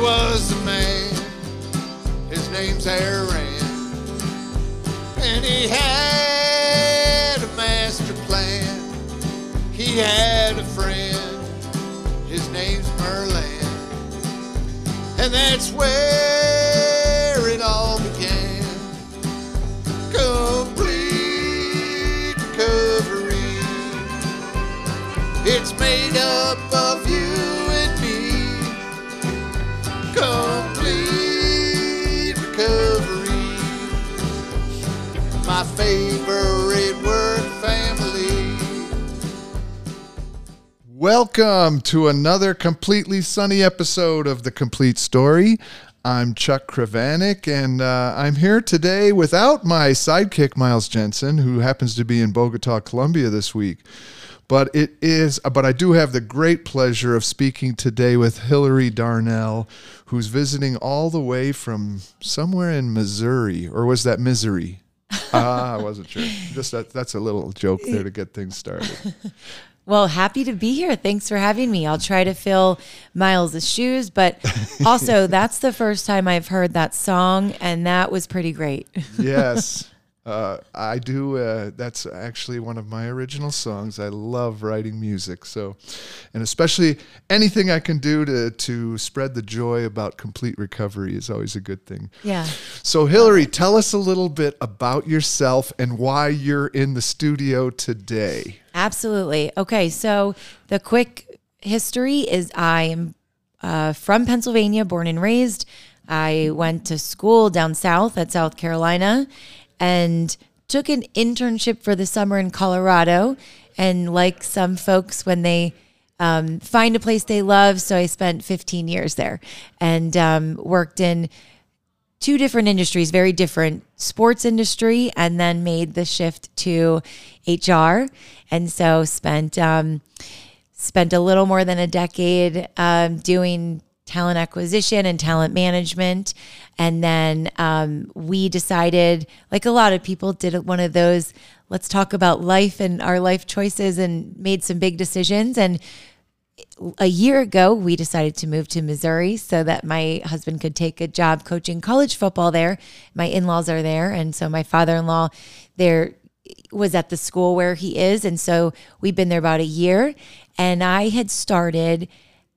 Was a man, his name's Aaron, and he had a master plan. He had a friend, his name's Merlin, and that's where Welcome to another completely sunny episode of The Complete Story. I'm Chuck Kravanik, and uh, I'm here today without my sidekick, Miles Jensen, who happens to be in Bogota, Colombia this week. But it is, but I do have the great pleasure of speaking today with Hilary Darnell, who's visiting all the way from somewhere in Missouri, or was that Misery? ah, I wasn't sure. Just that, that's a little joke there to get things started. Well, happy to be here. Thanks for having me. I'll try to fill Miles' shoes, but also that's the first time I've heard that song, and that was pretty great. yes. Uh, I do. Uh, that's actually one of my original songs. I love writing music. So, and especially anything I can do to to spread the joy about complete recovery is always a good thing. Yeah. So, Hilary, tell us a little bit about yourself and why you're in the studio today. Absolutely. Okay, so the quick history is I'm uh, from Pennsylvania, born and raised. I went to school down south at South Carolina and took an internship for the summer in Colorado. And like some folks, when they um, find a place they love, so I spent 15 years there and um, worked in two different industries, very different sports industry, and then made the shift to HR. And so spent um, spent a little more than a decade um, doing talent acquisition and talent management. And then um, we decided, like a lot of people, did one of those let's talk about life and our life choices and made some big decisions. And a year ago, we decided to move to Missouri so that my husband could take a job coaching college football there. My in laws are there. And so my father in law there was at the school where he is. And so we've been there about a year. And I had started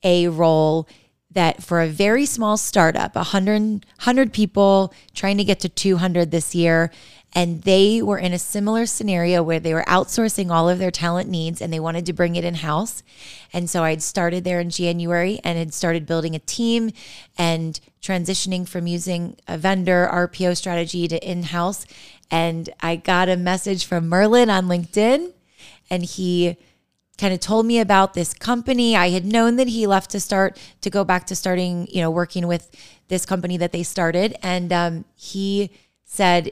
a role that for a very small startup, 100, 100 people trying to get to 200 this year, and they were in a similar scenario where they were outsourcing all of their talent needs and they wanted to bring it in house. And so I'd started there in January and had started building a team and transitioning from using a vendor RPO strategy to in house. And I got a message from Merlin on LinkedIn and he kind of told me about this company. I had known that he left to start to go back to starting, you know, working with this company that they started. And um, he said,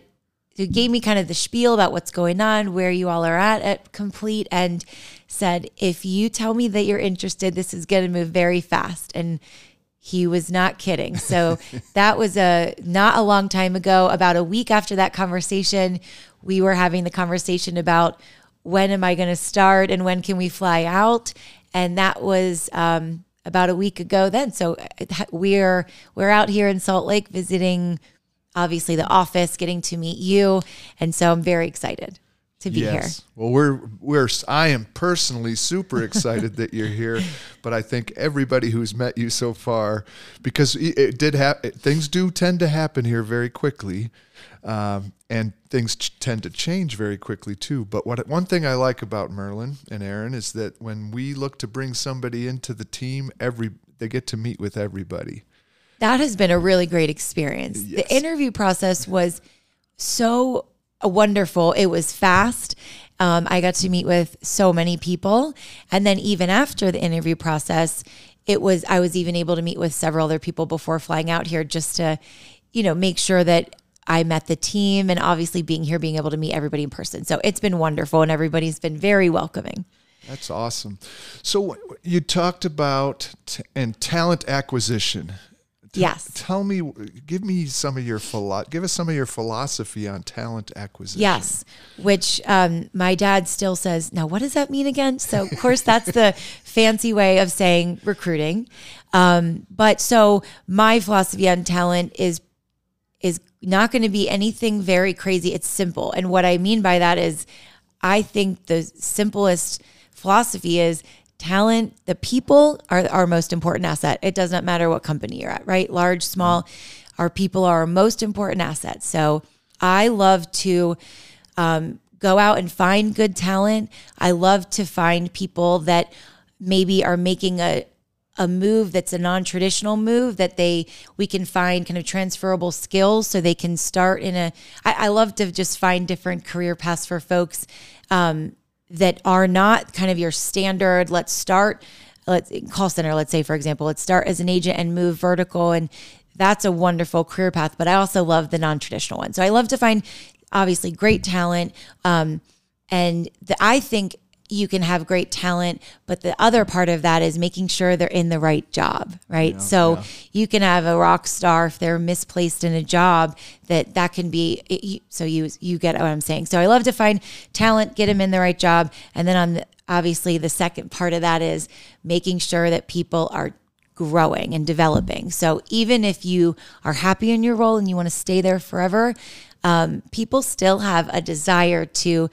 he gave me kind of the spiel about what's going on, where you all are at at Complete, and said, if you tell me that you're interested, this is going to move very fast. And he was not kidding. So that was a not a long time ago. About a week after that conversation, we were having the conversation about when am I going to start and when can we fly out? And that was um, about a week ago then. So uh, we're we're out here in Salt Lake visiting obviously the office, getting to meet you, and so I'm very excited to be yes. here. Well, we're we're I am personally super excited that you're here, but I think everybody who's met you so far, because it did happen, things do tend to happen here very quickly, um, and things ch- tend to change very quickly too. But what one thing I like about Merlin and Aaron is that when we look to bring somebody into the team, every they get to meet with everybody. That has been a really great experience. Yes. The interview process was so wonderful. It was fast. Um, I got to meet with so many people. And then even after the interview process, it was I was even able to meet with several other people before flying out here just to, you know, make sure that I met the team and obviously being here, being able to meet everybody in person. So it's been wonderful and everybody's been very welcoming. That's awesome. So you talked about t- and talent acquisition. Yes. Tell me, give me some of your philo- give us some of your philosophy on talent acquisition. Yes, which um, my dad still says. Now, what does that mean again? So, of course, that's the fancy way of saying recruiting. Um, but so, my philosophy on talent is is not going to be anything very crazy. It's simple, and what I mean by that is, I think the simplest philosophy is talent. The people are our most important asset. It does not matter what company you're at, right? Large, small. Our people are our most important asset. So, I love to um, go out and find good talent. I love to find people that maybe are making a a move that's a non-traditional move that they we can find kind of transferable skills so they can start in a I, I love to just find different career paths for folks um, that are not kind of your standard let's start let's call center let's say for example let's start as an agent and move vertical and that's a wonderful career path but i also love the non-traditional one. So i love to find obviously great talent um, and the, i think you can have great talent but the other part of that is making sure they're in the right job right? So you can have a rock star if they're misplaced in a job that that can be it- so you you get what i'm saying. So i love to find talent get them in the right job and then on the obviously the second part of that is making sure that people are growing and developing. So even if you are happy in your role and you want to stay there forever, um, people still have a desire to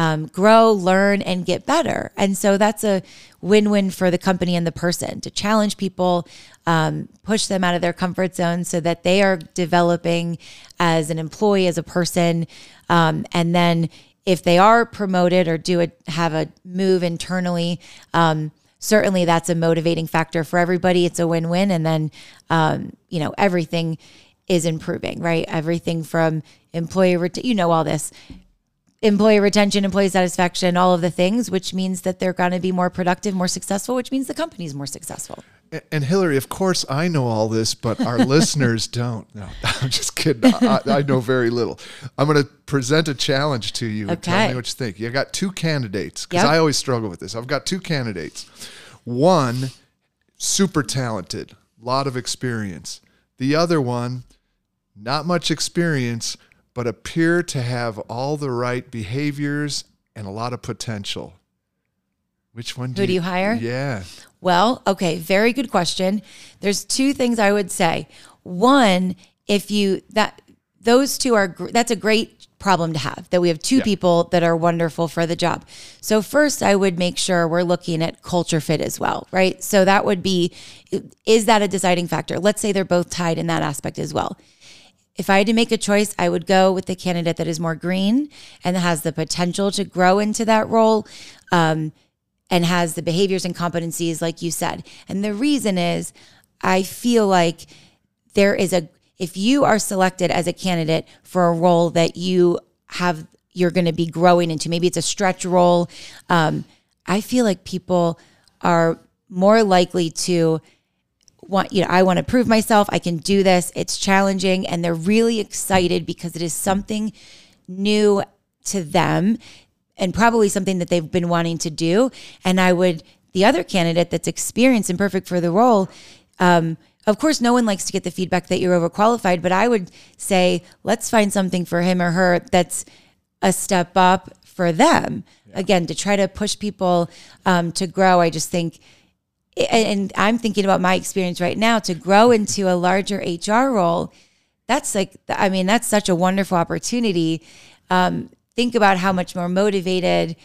um, grow, learn, and get better. And so that's a win win for the company and the person to challenge people, um, push them out of their comfort zone so that they are developing as an employee, as a person. Um, and then if they are promoted or do a, have a move internally, um, certainly that's a motivating factor for everybody. It's a win win. And then, um, you know, everything is improving, right? Everything from employee, you know, all this employee retention, employee satisfaction, all of the things, which means that they're going to be more productive, more successful, which means the company's more successful. And Hilary, of course, I know all this, but our listeners don't. No, I'm just kidding. I, I know very little. I'm going to present a challenge to you. and Tell me what you think. You got two candidates because Yep. I always struggle with this. I've got two candidates. One, super talented, lot of experience. The other one, not much experience, but appear to have all the right behaviors and a lot of potential. Which one do Who do you hire? Yeah. Well, okay, very good question. There's two things I would say. One, if you that those two are that's a great problem to have that we have two Yeah. people that are wonderful for the job. So first, I would make sure we're looking at culture fit as well, right? So that would be is that a deciding factor? Let's say they're both tied in that aspect as well. If I had to make a choice, I would go with the candidate that is more green and has the potential to grow into that role. Um, and has the behaviors and competencies like you said. And the reason is I feel like there is a if you are selected as a candidate for a role that you have you're going to be growing into maybe it's a stretch role um, i feel like people are more likely to want you know i want to prove myself i can do this it's challenging and they're really excited because it is something new to them and probably something that they've been wanting to do. And i would the other candidate that's experienced and perfect for the role um, of course no one likes to get the feedback that you're overqualified but i would say let's find something for him or her that's a step up for them. Again to try to push people um, to grow i just think and I'm thinking about my experience right now to grow into a larger HR role. That's like, I mean, that's such a wonderful opportunity. Um, think about how much more motivated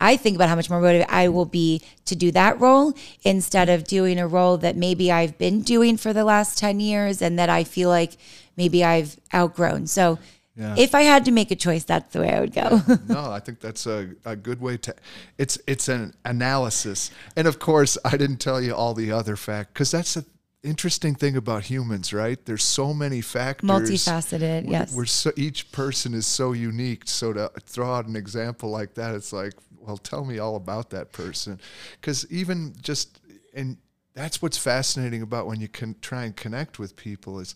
I think about how much more motivated I will be to do that role instead of doing a role that maybe I've been doing for the last 10 years and that I feel like maybe I've outgrown. So Yeah. if I had to make a choice, that's the way I would go. no, I think that's a, a good way to. It's it's an analysis, and of course, I didn't tell you all the other fact because that's the interesting thing about humans, right? There's so many factors. Multifaceted, We're- yes. We're so each person is so unique. So to throw out an example like that, it's like, well, tell me all about that person, because even just and that's what's fascinating about when you can try and connect with people is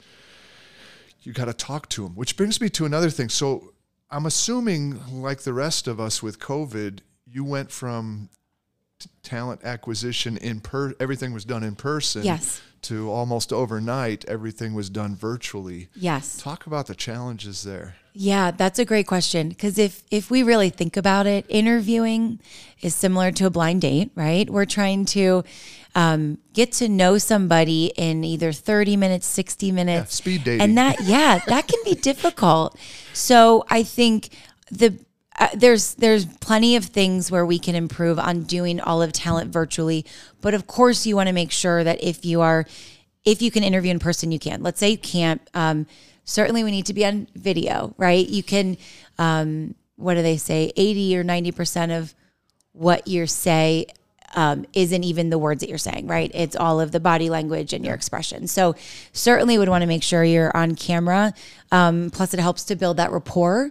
you got to talk to them. Which brings me to another thing. So I'm assuming, like the rest of us with COVID, you went from t- talent acquisition in per everything was done in person Yes. to almost overnight everything was done virtually. Yes. Talk about the challenges there. Yeah, that's a great question because if if we really think about it, interviewing is similar to a blind date, right? We're trying to um, get to know somebody in either thirty minutes, sixty minutes, speed dating. and that yeah, that can be difficult. So I think the uh, there's there's plenty of things where we can improve on doing all of talent virtually, but of course you want to make sure that if you are if you can interview in person, you can. Let's say you can't. Um, certainly, we need to be on video, right? You can. Um, what do they say? Eighty or ninety percent of what you say um, isn't even the words that you're saying, right? It's all of the body language and your expression. So certainly would want to make sure you're on camera. Um, plus, it helps to build that rapport.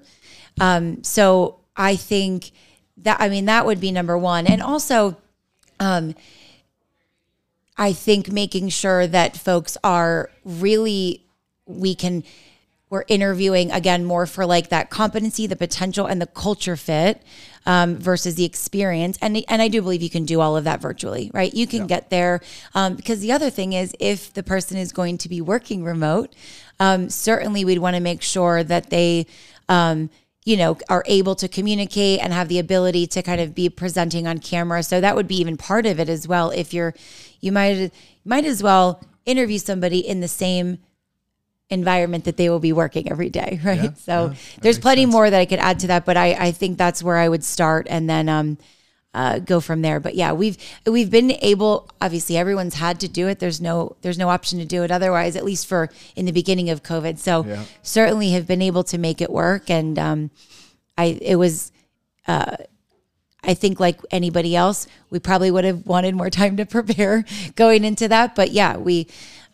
Um, so I think that I mean that would be number one, and also. Um, I think making sure that folks are really, we can, we're interviewing again more for like that competency, the potential, and the culture fit um, versus the experience. And and I do believe you can do all of that virtually, right? You can get there um, because the other thing is if the person is going to be working remote, um, certainly we'd want to make sure that they. Um, you know, are able to communicate and have the ability to kind of be presenting on camera. So that would be even part of it as well. If you're, you might might as well interview somebody in the same environment that they will be working every day, right? Yeah, so yeah, there's plenty sense. more that I could add to that, but I I think that's where I would start and then um uh, go from there. But yeah, we've we've been able. Obviously, everyone's had to do it. There's no there's no option to do it otherwise. At least for in the beginning of COVID. So Yeah. certainly have been able to make it work. And um, I it was. Uh, I think like anybody else, we probably would have wanted more time to prepare going into that. But yeah, we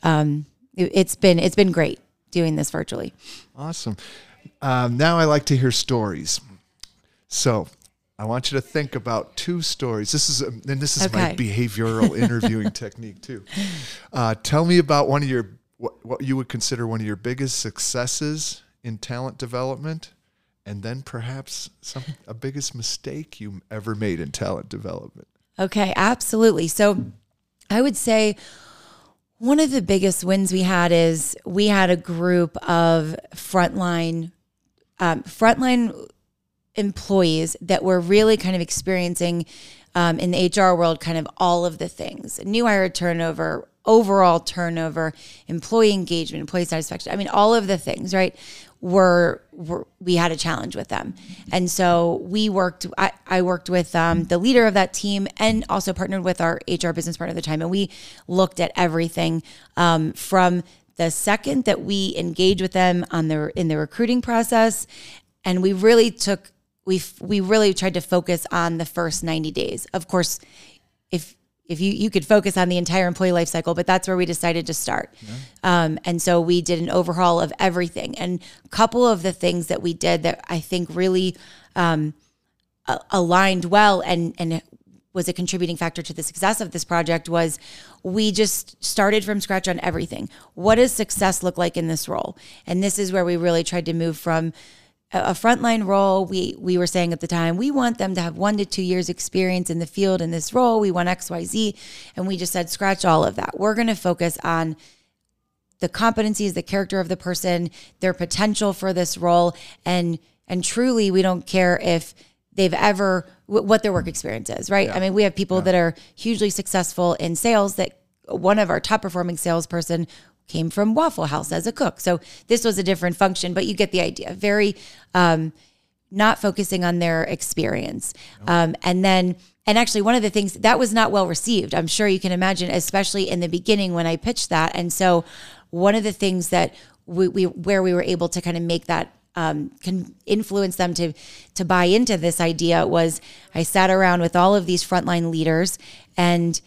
um, it, it's been it's been great doing this virtually. Awesome. Um, now I like to hear stories. So I want you to think about two stories. This is, and this is my behavioral interviewing technique too. Uh, tell me about one of your what, what you would consider one of your biggest successes in talent development, and then perhaps some a biggest mistake you ever made in talent development. Okay, absolutely. So I would say one of the biggest wins we had is we had a group of frontline um, frontline employees that were really kind of experiencing um, in the HR world kind of all of the things new hire turnover, overall turnover, employee engagement, employee satisfaction. I mean, all of the things, right? Were, were we had a challenge with them, and so we worked. I, I worked with um, the leader of that team, and also partnered with our HR business partner at the time, and we looked at everything um, from the second that we engaged with them on the in the recruiting process, and we really took we we really tried to focus on the first 90 days. Of course, if if you you could focus on the entire employee life cycle, but that's where we decided to start. Um, and so we did an overhaul of everything. And a couple of the things that we did that I think really um, a- aligned well and and was a contributing factor to the success of this project was we just started from scratch on everything. What does success look like in this role? And this is where we really tried to move from a frontline role. We we were saying at the time we want them to have one to two years experience in the field in this role. We want X Y Z, and we just said scratch all of that. We're going to focus on the competencies, the character of the person, their potential for this role, and and truly, we don't care if they've ever wh- what their work experience is, right? I mean, we have people that are hugely successful in sales. That one of our top performing salesperson came from Waffle House as a cook, so this was a different function, but you get the idea. Very um, not focusing on their experience, um, and then. And actually, one of the things that was not well received, I'm sure you can imagine, especially in the beginning when I pitched that. And so, one of the things that we, we where we were able to kind of make that um, can influence them to to buy into this idea was I sat around with all of these frontline leaders, and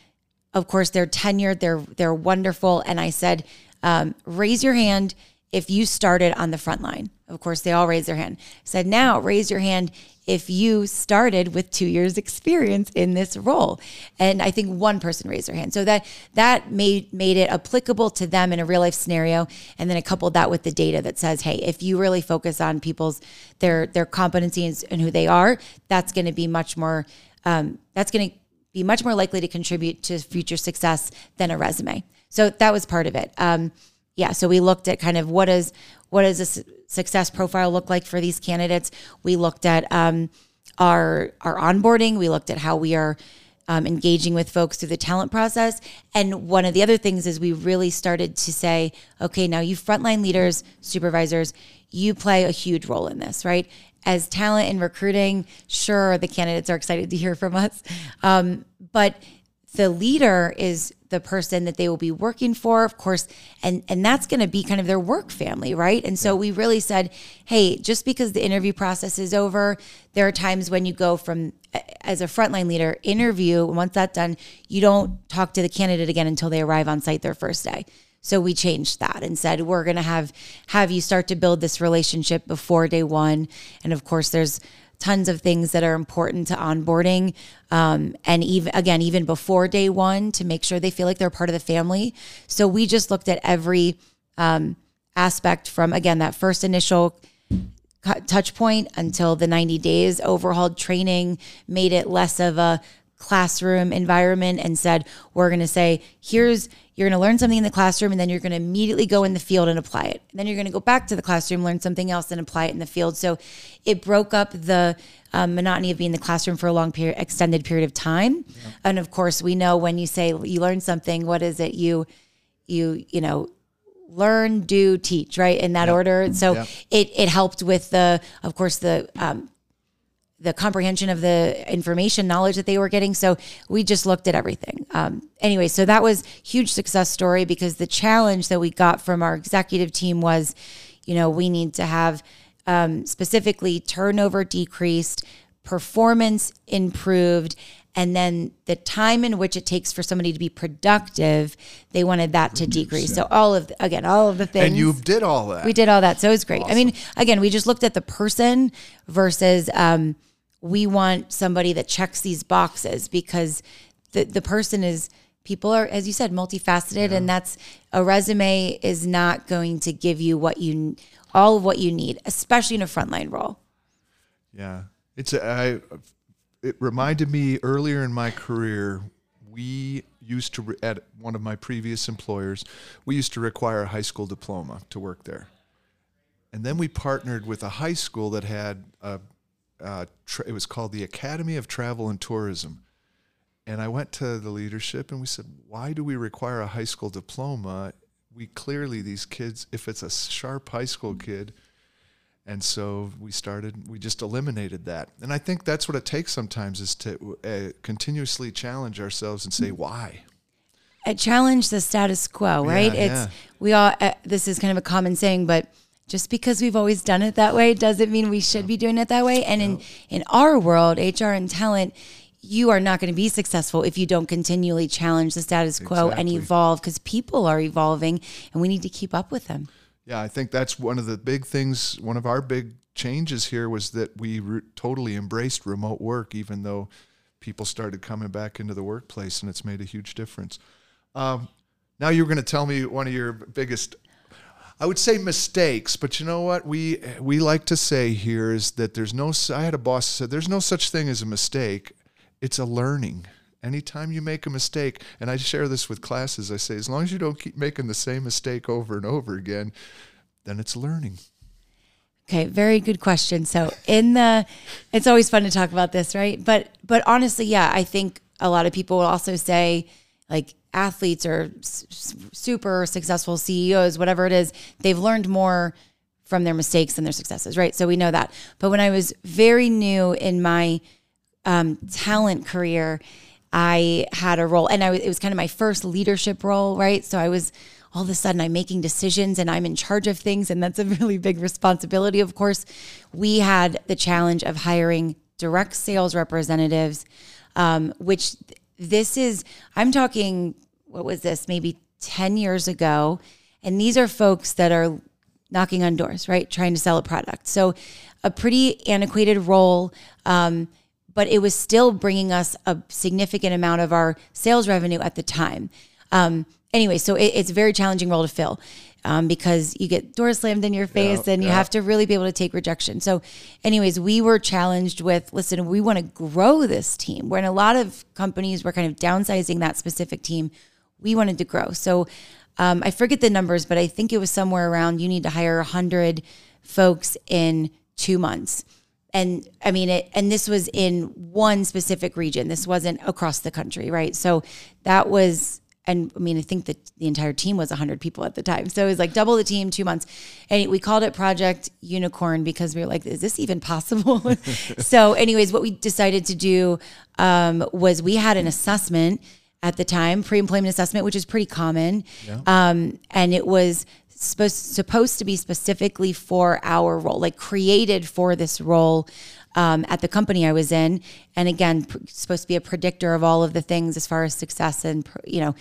of course they're tenured, they're they're wonderful, and I said, um, raise your hand if you started on the front line. Of course, they all raised their hand. Said, now raise your hand if you started with two years experience in this role. And I think one person raised their hand. So that that made made it applicable to them in a real life scenario. And then I coupled that with the data that says, hey, if you really focus on people's their their competencies and who they are, that's going to be much more um, that's going to be much more likely to contribute to future success than a resume. So that was part of it. Um, yeah, so we looked at kind of what is what does a success profile look like for these candidates. We looked at um, our our onboarding. We looked at how we are um, engaging with folks through the talent process. And one of the other things is we really started to say, okay, now you frontline leaders, supervisors, you play a huge role in this, right? As talent and recruiting, sure, the candidates are excited to hear from us, um, but the leader is the person that they will be working for of course and and that's going to be kind of their work family right? And so we really said hey just because the interview process is over there are times when you go from as a frontline leader interview once that's done you don't talk to the candidate again until they arrive on site their first day. So we changed that and said we're going to have have you start to build this relationship before day one. And of course there's tons of things that are important to onboarding um, and even again even before day one to make sure they feel like they're part of the family. So we just looked at every um, aspect from again that first initial touch point until the 90 days overhauled training made it less of a classroom environment and said we're going to say here's you're going to learn something in the classroom and then you're going to immediately go in the field and apply it. And then you're going to go back to the classroom learn something else and apply it in the field. So it broke up the um, monotony of being in the classroom for a long period extended period of time. And of course we know when you say you learn something what is it you you you know learn do teach right in that order? So Yep. it it helped with the of course the um, the comprehension of the information knowledge that they were getting so we just looked at everything um, anyway so that was huge success story because the challenge that we got from our executive team was you know we need to have um, specifically turnover decreased performance improved and then the time in which it takes for somebody to be productive they wanted that to decrease so all of the, again all of the things And you did all that. we did all that. So it was great. I mean, again, we just looked at the person versus um, we want somebody that checks these boxes because the, the person is, people are, as you said, multifaceted. And that's a resume is not going to give you what you, all of what you need, especially in a frontline role. Yeah, it's a, I. It reminded me earlier in my career. We used to at one of my previous employers. We used to require a high school diploma to work there, and then we partnered with a high school that had a. Uh, tra- it was called the Academy of Travel and Tourism, and I went to the leadership and we said, "Why do we require a high school diploma? We clearly these kids, if it's a sharp high school kid." And so we started, we just eliminated that. And I think that's what it takes sometimes is to uh, continuously challenge ourselves and say, why? it challenge the status quo, right? Yeah, it's yeah. we all. Uh, this is kind of a common saying, but just because we've always done it that way doesn't mean we should be doing it that way. And in in our world, HR and talent, you are not going to be successful if you don't continually challenge the status quo and evolve because people are evolving, and we need to keep up with them. Yeah, I think that's one of the big things. One of our big changes here was that we re- totally embraced remote work, even though people started coming back into the workplace, and it's made a huge difference. Um, now you're going to tell me one of your biggest, I would say mistakes, but you know what we we like to say here is that there's no. I had a boss said there's no such thing as a mistake. It's a learning. Anytime you make a mistake, and I share this with classes, I say as long as you don't keep making the same mistake over and over again, then it's learning. Okay, very good question. So in the it's always fun to talk about this, right? But but honestly, yeah, I think a lot of people will also say like athletes or s- super successful CEOs, whatever it is, they've learned more from their mistakes than their successes, right? So we know that. But when I was very new in my um, talent career, I had a role, and I was, it was kind of my first leadership role, right? So I was all of a sudden I'm making decisions and I'm in charge of things, and that's a really big responsibility. Of course, we had the challenge of hiring direct sales representatives, um, which this is I'm talking what was this maybe ten years ago, and these are folks that are knocking on doors, right? Trying to sell a product. So a pretty antiquated role. Um, but it was still bringing us a significant amount of our sales revenue at the time. Um, anyway, so it, it's a very challenging role to fill. Um, because you get doors slammed in your face Yeah, and you yeah. have to really be able to take rejection. So, anyways, we were challenged with listen, we want to grow this team. When a lot of companies were kind of downsizing that specific team, we wanted to grow. So, um, I forget the numbers, but I think it was somewhere around you need to hire 100 folks in two months. And I mean it, and this was in one specific region. This wasn't across the country, right? So that was, and I mean, I think that the entire team was 100 people at the time. So it was like double the team, two months. And we called it Project Unicorn because we were like, is this even possible? so, anyways, what we decided to do um, was we had an assessment at the time, pre-employment assessment, which is pretty common, um, and it was supposed supposed to be specifically for our role, like created for this role um, at the company I was in, and again, pr- supposed to be a predictor of all of the things as far as success and you know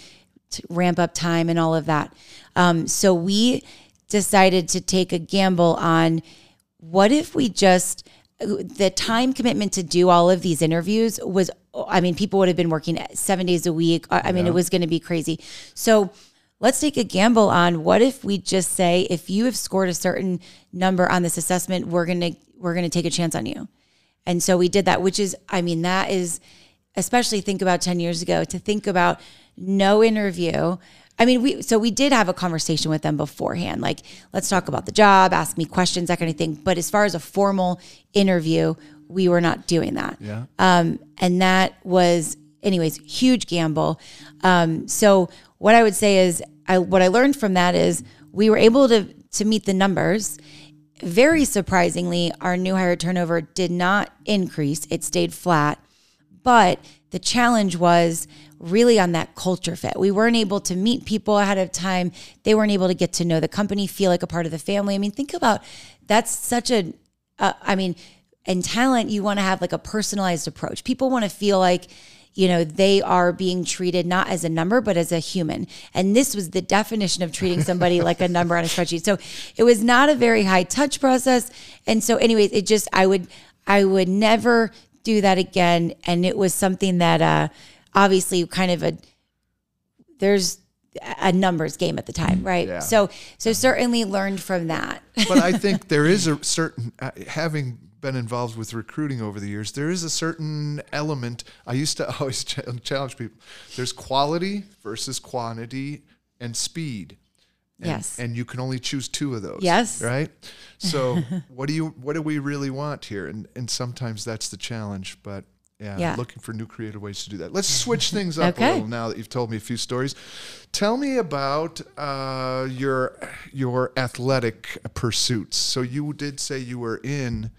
ramp up time and all of that. Um, so we decided to take a gamble on what if we just the time commitment to do all of these interviews was i mean people would have been working seven days a week. I I mean it was going to be crazy. So let's take a gamble on what if we just say if you have scored a certain number on this assessment we're going to we're going to take a chance on you and so we did that which is i mean that is especially think about 10 years ago to think about no interview I mean, we so we did have a conversation with them beforehand, like let's talk about the job, ask me questions, that kind of thing. But as far as a formal interview, we were not doing that. Yeah. Um, and that was, anyways, huge gamble. Um, so what I would say is, I what I learned from that is we were able to to meet the numbers. Very surprisingly, our new hire turnover did not increase; it stayed flat. But the challenge was really on that culture fit. We weren't able to meet people ahead of time. They weren't able to get to know the company, feel like a part of the family. I mean, think about that's such a, uh, I mean, in talent, you want to have like a personalized approach. People want to feel like, you know, they are being treated not as a number, but as a human. And this was the definition of treating somebody like a number on a spreadsheet. So it was not a very high touch process. And so, anyways, it just, I would, I would never do that again. And it was something that, uh, obviously kind of a there's a numbers game at the time right Yeah. so so certainly learned from that but I think there is a certain uh, having been involved with recruiting over the years, there is a certain element. I used to always challenge people. There's quality versus quantity and speed. And, Yes. and you can only choose two of those. Yes. right. So what do you what do we really want here? And and sometimes that's the challenge. But yeah, Yeah. looking for new creative ways to do that. Let's switch things up a little now that you've told me a few stories. Tell me about uh, your your athletic pursuits. So you did say you were in.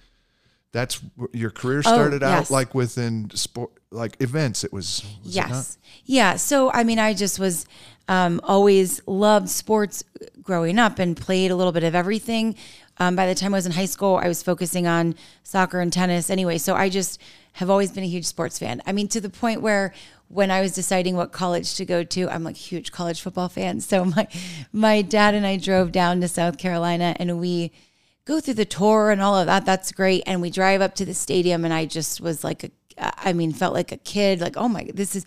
That's your career started out Oh, yes. like within sport, like events. It was. was it not? yes yeah so i mean i just was um, always loved sports growing up and played a little bit of everything um, by the time i was in high school i was focusing on soccer and tennis anyway so i just have always been a huge sports fan i mean to the point where when i was deciding what college to go to i'm like a huge college football fan so my my dad and i drove down to south carolina and we go through the tour and all of that. That's great. And we drive up to the stadium, and I just was like, a, I mean, felt like a kid. Like, oh my, this is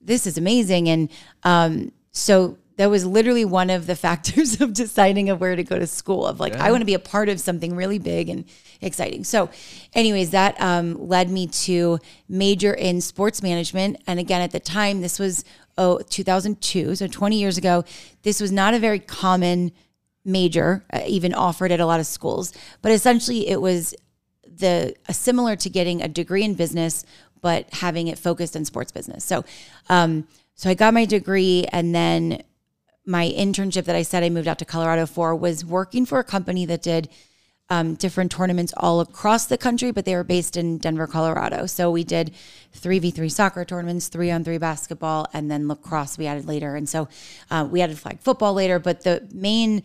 this is amazing. And um, so that was literally one of the factors of deciding of where to go to school. Of like, I want to be a part of something really big and exciting. So, anyways, that um, led me to major in sports management. And again, at the time, this was oh 2002, so 20 years ago. This was not a very common major uh, even offered at a lot of schools but essentially it was the uh, similar to getting a degree in business but having it focused in sports business so um so i got my degree and then my internship that i said i moved out to colorado for was working for a company that did um, different tournaments all across the country, but they were based in Denver, Colorado. So we did 3v3 soccer tournaments, three on three basketball, and then lacrosse we added later. And so uh, we added flag football later, but the main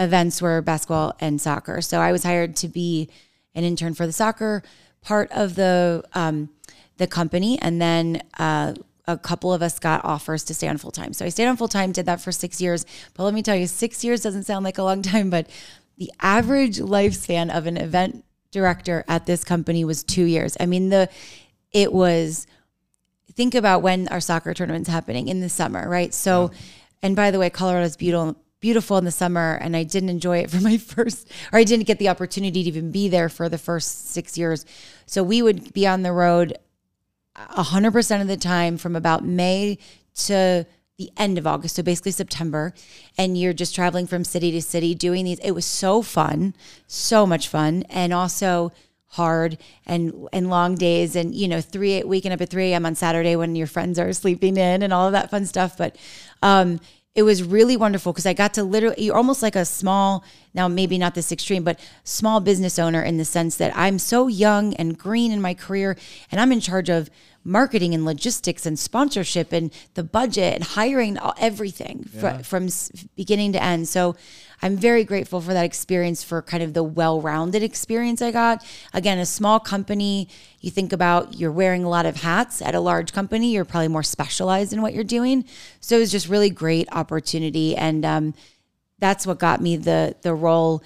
events were basketball and soccer. So I was hired to be an intern for the soccer part of the um, the company, and then uh, a couple of us got offers to stay on full time. So I stayed on full time, did that for six years. But let me tell you, six years doesn't sound like a long time, but the average lifespan of an event director at this company was two years. I mean, the it was think about when our soccer tournament's happening in the summer, right? So, and by the way, Colorado's beautiful, beautiful in the summer and I didn't enjoy it for my first or I didn't get the opportunity to even be there for the first 6 years. So we would be on the road 100% of the time from about May to the end of August, so basically September, and you're just traveling from city to city doing these. It was so fun, so much fun, and also hard and and long days, and you know, three waking up at three a.m. on Saturday when your friends are sleeping in, and all of that fun stuff. But um, it was really wonderful because I got to literally, you're almost like a small, now maybe not this extreme, but small business owner in the sense that I'm so young and green in my career and I'm in charge of marketing and logistics and sponsorship and the budget and hiring everything fr- from beginning to end. So I'm very grateful for that experience for kind of the well-rounded experience I got. Again, a small company, you think about you're wearing a lot of hats at a large company, you're probably more specialized in what you're doing. So it was just really great opportunity and um, that's what got me the the role.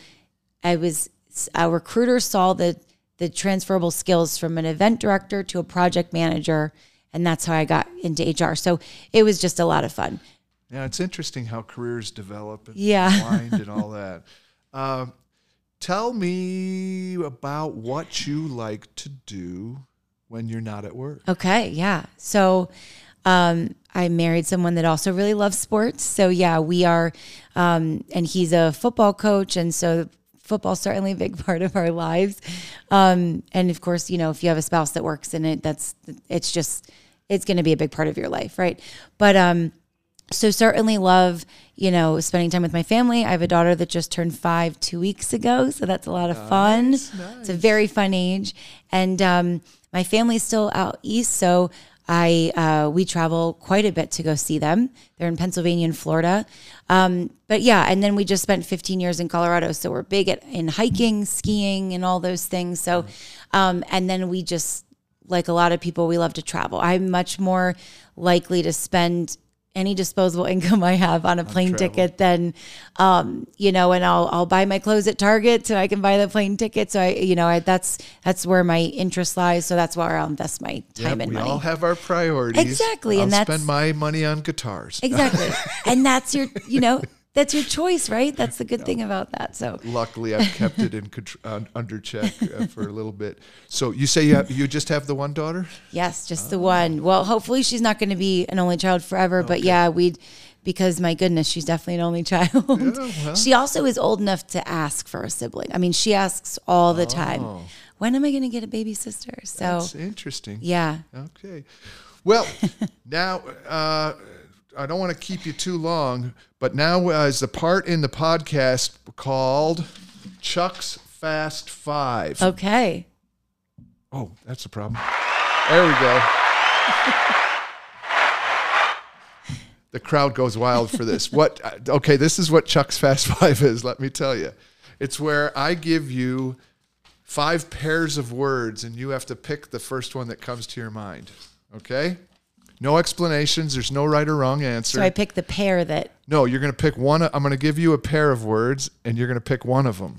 I was a recruiter saw the the transferable skills from an event director to a project manager and that's how I got into HR. So it was just a lot of fun. Yeah, it's interesting how careers develop and Yeah. wind and all that. Um, tell me about what you like to do when you're not at work. Okay, yeah. So um, I married someone that also really loves sports. So yeah, we are, um, and he's a football coach, and so football's certainly a big part of our lives. Um, and of course, you know, if you have a spouse that works in it, that's it's just it's going to be a big part of your life, right? But um, so certainly love you know spending time with my family i have a daughter that just turned five two weeks ago so that's a lot of fun it's a very fun age and um, my family's still out east so i uh, we travel quite a bit to go see them. They're in pennsylvania and florida. Um, but yeah and then we just spent 15 years in colorado. So we're big at in hiking skiing and all those things. So um, and then we just like a lot of people we love to travel. I'm much more likely to spend any disposable income I have on a plane ticket, then, um, you know, and I'll I'll buy my clothes at Target so I can buy the plane ticket. So I, you know, I, that's that's where my interest lies. So that's where I'll invest my time Yep, and we money. all have our priorities. Exactly, I'll and that's- spend my money on guitars. exactly, and that's your, you know, that's your choice, right? That's the good thing about that. So Luckily, I've kept it in contr- uh, under check uh, for a little bit. So you say you have, you just have the one daughter? Yes, just Oh. the one. Well, hopefully she's not going to be an only child forever, but yeah, we because my goodness, she's definitely an only child. well. She also is old enough to ask for a sibling. I mean, she asks all the time, "When am I going to get a baby sister?" So, Oh. That's interesting. yeah. Okay. Well, now uh, I don't want to keep you too long, but now uh, is the part in the podcast called Chuck's Fast Five. Okay. Oh, that's a problem. There we go. the crowd goes wild for this. What? uh, Okay, this is what Chuck's Fast Five is. Let me tell you, it's where I give you five pairs of words, and you have to pick the first one that comes to your mind. Okay? No explanations. There's no right or wrong answer. So I pick the pair that no, you're going to pick one. I'm going to give you a pair of words, and you're going to pick one of them.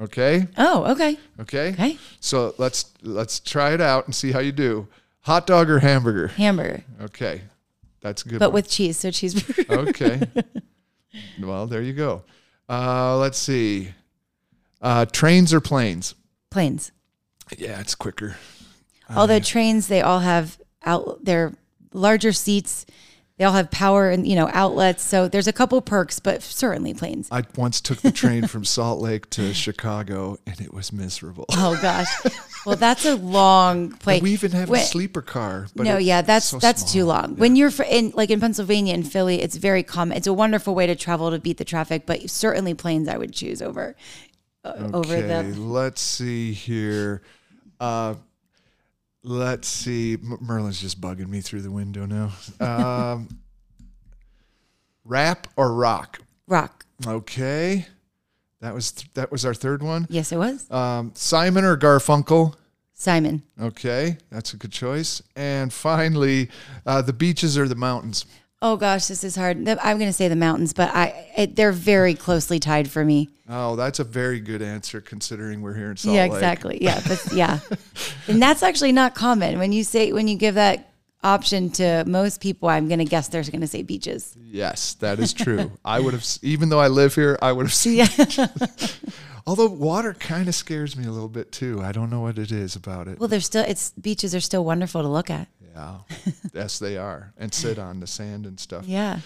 Okay? Oh, okay. Okay. Okay. So let's let's try it out and see how you do. Hot dog or hamburger? Hamburger, Okay, that's good. but one. with cheese, so cheeseburger. okay. well, there you go. Uh, let's see. Uh, trains or planes? Planes. Yeah, it's quicker. Although trains, they all have out their larger seats. They all have power and you know outlets. So there's a couple perks, but certainly planes. I once took the train from Salt Lake to Chicago, and it was miserable. Oh gosh. Well, that's a long plane. we even have a sleeper car. But no, yeah, that's so that's small. too long. When you're in like in Pennsylvania and Philly, it's very common. It's a wonderful way to travel to beat the traffic, but certainly planes I would choose over uh, over Okay, the let's see here. Uh, let's see. Merlin's just bugging me through the window now. Um, rap or rock? rock. Okay, that was th- that was our third one. Yes, it was Um, Simon or Garfunkel? Simon. Okay, that's a good choice. And finally, uh, the beaches or the mountains? Oh gosh, this is hard. I'm going to say the mountains, but I it, they're very closely tied for me. Oh, that's a very good answer considering we're here in Salt yeah, Lake. exactly. Yeah, that's, yeah, and that's actually not common when you say when you give that option to most people, I'm going to guess they're going to say beaches. Yes, that is true. I would have, even though I live here, I would have seen. Yeah. Although water kind of scares me a little bit too. I don't know what it is about it. well, they're still, it's beaches are still wonderful to look at. Yeah, yes, they are, and sit on the sand and stuff. Yeah.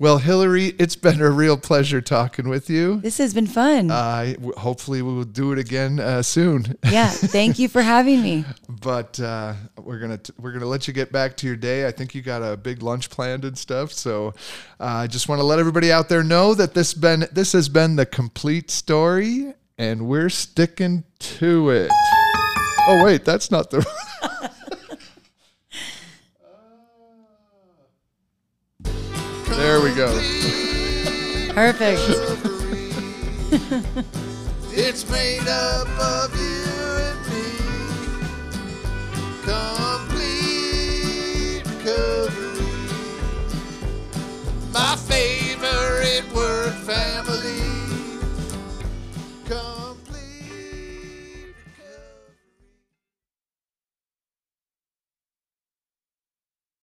Well, Hilary, it's been a real pleasure talking with you. This has been fun. W- hopefully we will do it again uh, soon. yeah. Thank you for having me. but uh, we're gonna t- we're gonna let you get back to your day. I think you got a big lunch planned and stuff. So uh, I just want to let everybody out there know that this been this has been the complete story, and we're sticking to it. Oh wait, that's not the. there we go. Perfect. It's made up of you